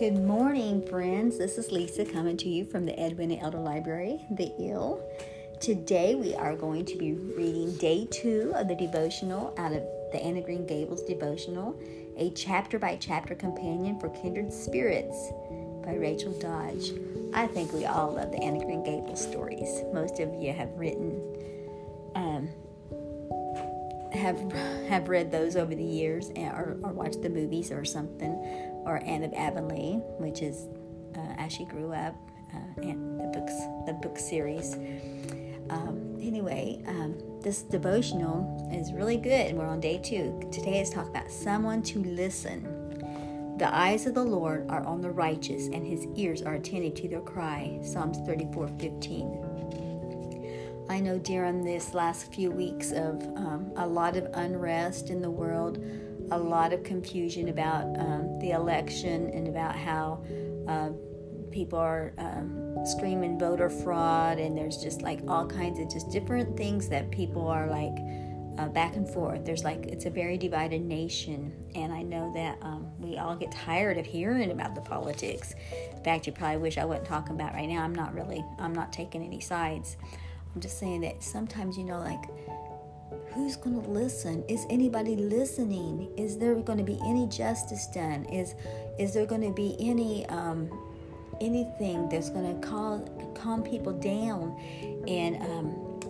Good morning, friends. This is Lisa coming to you from the Edwina Elder Library, The Ill. Today we are going to be reading day two of the devotional out of the Anne of Green Gables devotional, a chapter by chapter companion for kindred spirits by Rachel Dodge. I think we all love the Anne of Green Gables stories. Most of you have written, have have read those over the years, or, or watched the movies or something or Anne of Avonlea, which is uh, as she grew up, uh, and the books, the book series. Um, anyway, um, this devotional is really good, and we're on day two. Today is talk about someone to listen. The eyes of the Lord are on the righteous, and his ears are attentive to their cry. Psalms 34 15. I know during this last few weeks of um, a lot of unrest in the world, a lot of confusion about um, the election and about how uh, people are um, screaming voter fraud, and there's just like all kinds of just different things that people are like uh, back and forth. There's like it's a very divided nation, and I know that um, we all get tired of hearing about the politics. In fact, you probably wish I wasn't talking about right now. I'm not really. I'm not taking any sides. I'm just saying that sometimes you know like who's going to listen? Is anybody listening? Is there going to be any justice done? Is is there going to be any um, anything that's going to calm calm people down? And um,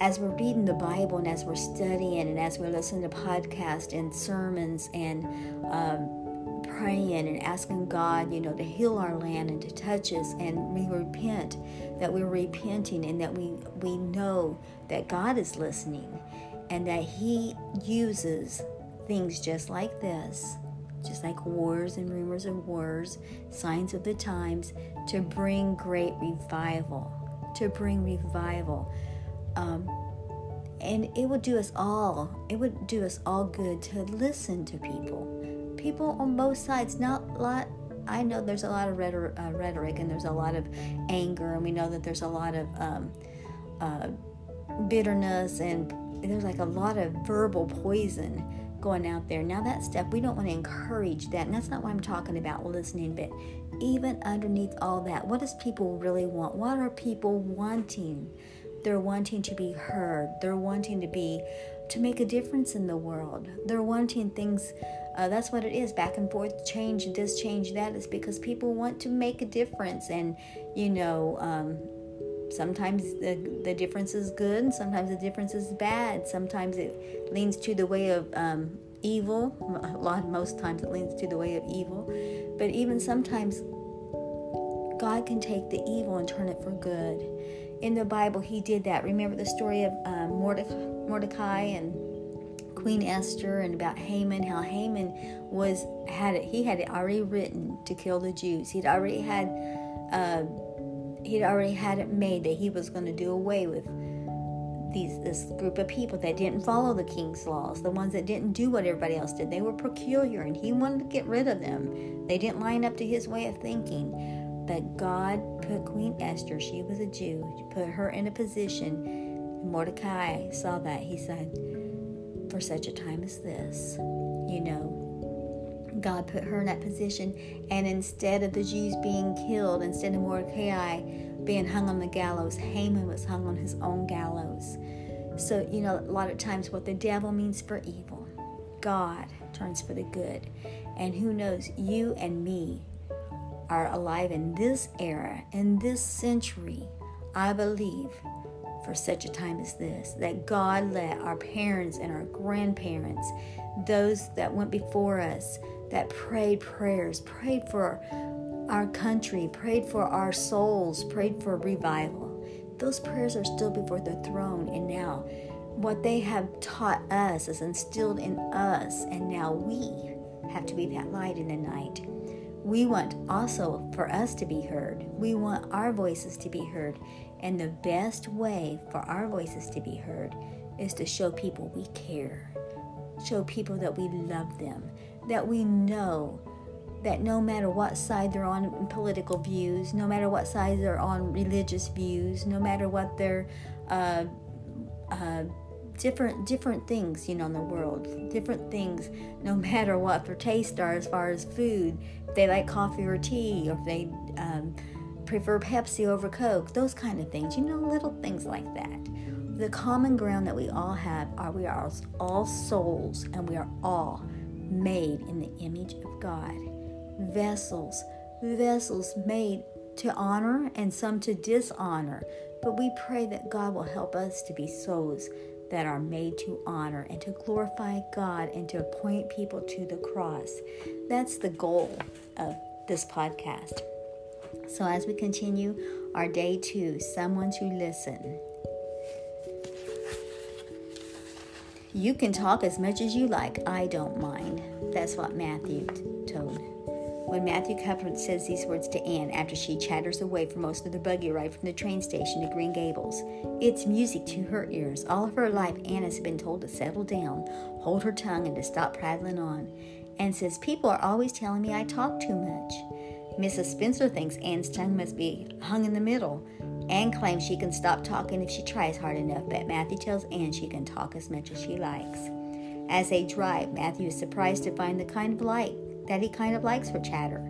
as we're reading the bible and as we're studying and as we're listening to podcasts and sermons and um, praying and asking God, you know, to heal our land and to touch us, and we repent that we're repenting and that we we know that God is listening and that He uses things just like this, just like wars and rumors of wars, signs of the times, to bring great revival, to bring revival. Um, and it would do us all, it would do us all good to listen to people. People on both sides, not a lot. I know there's a lot of rhetoric, uh, rhetoric and there's a lot of anger, and we know that there's a lot of um, uh, bitterness and there's like a lot of verbal poison going out there. Now, that stuff, we don't want to encourage that. And that's not what I'm talking about listening, but even underneath all that, what does people really want? What are people wanting? They're wanting to be heard. They're wanting to be, to make a difference in the world. They're wanting things, uh, that's what it is, back and forth, change this, change that. It's because people want to make a difference. And, you know, um, sometimes the, the difference is good and sometimes the difference is bad sometimes it leans to the way of um, evil a lot most times it leans to the way of evil but even sometimes god can take the evil and turn it for good in the bible he did that remember the story of um, mordecai and queen esther and about haman how haman was had it he had it already written to kill the jews he'd already had uh, he'd already had it made that he was going to do away with these this group of people that didn't follow the king's laws, the ones that didn't do what everybody else did. They were peculiar, and he wanted to get rid of them. They didn't line up to his way of thinking. But God put Queen Esther, she was a Jew, put her in a position. Mordecai saw that. He said, "For such a time as this, you know, God put her in that position. And instead of the Jews being killed, instead of Mordecai being hung on the gallows, Haman was hung on his own gallows. So, you know, a lot of times what the devil means for evil, God turns for the good. And who knows, you and me are alive in this era, in this century, I believe, for such a time as this, that God let our parents and our grandparents, those that went before us, that prayed prayers, prayed for our country, prayed for our souls, prayed for revival. Those prayers are still before the throne, and now what they have taught us is instilled in us, and now we have to be that light in the night. We want also for us to be heard. We want our voices to be heard. And the best way for our voices to be heard is to show people we care, show people that we love them, that we know that no matter what side they're on in political views, no matter what side they're on religious views, no matter what their uh, uh, different different things, you know, in the world. Different things, no matter what their tastes are as far as food. If they like coffee or tea, or if they um, prefer Pepsi over Coke, those kind of things. You know, little things like that. The common ground that we all have are we are all souls, and we are all made in the image of God. Vessels, vessels made to honor and some to dishonor. But we pray that God will help us to be souls that are made to honor and to glorify God and to point people to the cross. That's the goal of this podcast. So, as we continue our day two, someone to listen. You can talk as much as you like. I don't mind. That's what Matthew told. When Matthew Cuthbert says these words to Anne after she chatters away for most of the buggy ride from the train station to Green Gables, it's music to her ears. All of her life, Anne has been told to settle down, hold her tongue, and to stop prattling on. Anne says, People are always telling me I talk too much. Mrs. Spencer thinks Anne's tongue must be hung in the middle. Anne claims she can stop talking if she tries hard enough, but Matthew tells Anne she can talk as much as she likes. As they drive, Matthew is surprised to find the kind of like that he kind of likes for chatter.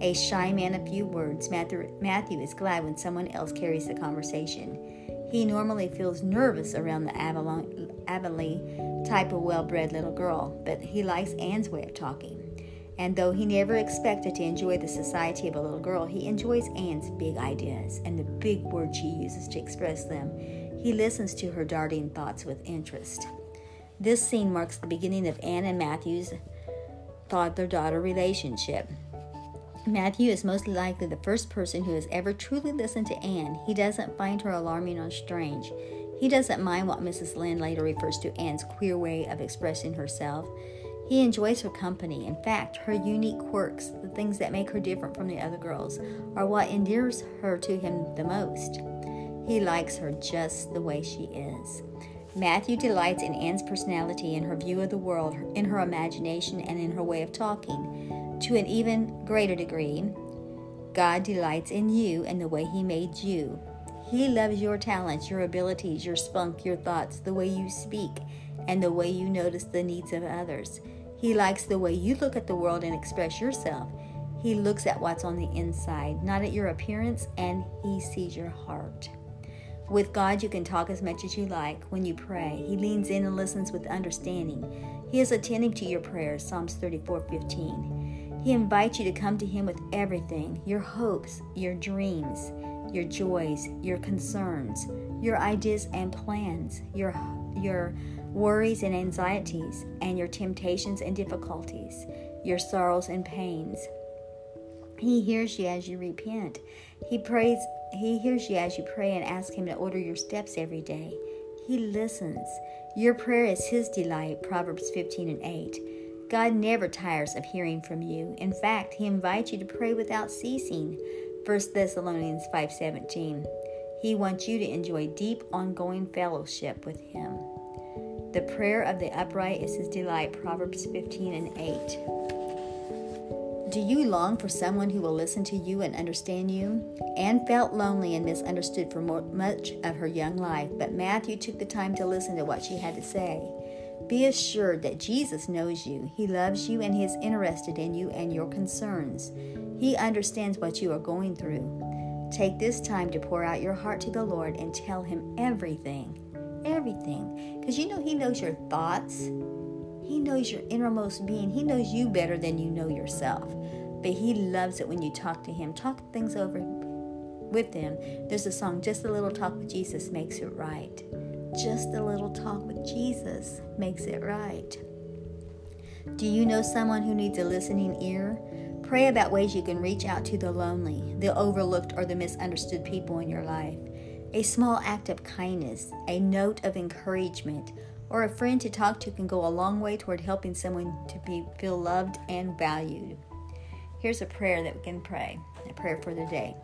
A shy man of few words, Matthew, Matthew is glad when someone else carries the conversation. He normally feels nervous around the Avonlea type of well bred little girl, but he likes Anne's way of talking. And though he never expected to enjoy the society of a little girl, he enjoys Anne's big ideas and the big words she uses to express them. He listens to her darting thoughts with interest. This scene marks the beginning of Anne and Matthew's father daughter relationship. Matthew is most likely the first person who has ever truly listened to Anne. He doesn't find her alarming or strange. He doesn't mind what Mrs. Lynde later refers to Anne's queer way of expressing herself. He enjoys her company. In fact, her unique quirks, the things that make her different from the other girls, are what endears her to him the most. He likes her just the way she is. Matthew delights in Anne's personality, in her view of the world, in her imagination, and in her way of talking. To an even greater degree, God delights in you and the way He made you. He loves your talents, your abilities, your spunk, your thoughts, the way you speak, and the way you notice the needs of others. He likes the way you look at the world and express yourself. He looks at what's on the inside, not at your appearance, and He sees your heart. With God, you can talk as much as you like when you pray. He leans in and listens with understanding. He is attentive to your prayers, Psalms 34 15. He invites you to come to Him with everything your hopes, your dreams, your joys, your concerns, your ideas and plans, your, your worries and anxieties, and your temptations and difficulties, your sorrows and pains. He hears you as you repent. He prays he hears you as you pray and ask him to order your steps every day. He listens. Your prayer is his delight, Proverbs 15 and 8. God never tires of hearing from you. In fact, he invites you to pray without ceasing, 1 Thessalonians 5:17. He wants you to enjoy deep ongoing fellowship with him. The prayer of the upright is his delight. Proverbs 15 and 8. Do you long for someone who will listen to you and understand you? Anne felt lonely and misunderstood for more, much of her young life, but Matthew took the time to listen to what she had to say. Be assured that Jesus knows you. He loves you and He is interested in you and your concerns. He understands what you are going through. Take this time to pour out your heart to the Lord and tell Him everything everything. Because you know, He knows your thoughts, He knows your innermost being, He knows you better than you know yourself. But He loves it when you talk to Him. Talk things over with Him. There's a song, Just a Little Talk with Jesus Makes It Right. Just a little talk with Jesus makes it right. Do you know someone who needs a listening ear? Pray about ways you can reach out to the lonely, the overlooked, or the misunderstood people in your life. A small act of kindness, a note of encouragement, or a friend to talk to can go a long way toward helping someone to be, feel loved and valued. Here's a prayer that we can pray, a prayer for the day.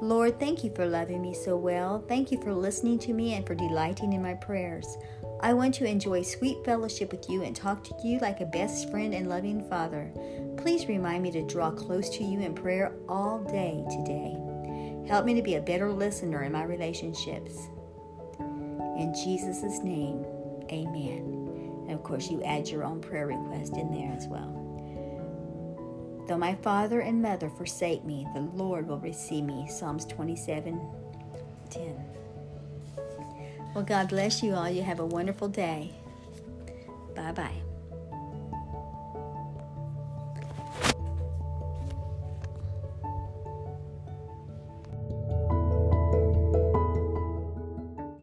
Lord, thank you for loving me so well. Thank you for listening to me and for delighting in my prayers. I want to enjoy sweet fellowship with you and talk to you like a best friend and loving father. Please remind me to draw close to you in prayer all day today. Help me to be a better listener in my relationships. In Jesus' name, Amen. And of course, you add your own prayer request in there as well. Though my father and mother forsake me, the Lord will receive me. Psalms 27 10. Well, God bless you all. You have a wonderful day. Bye bye.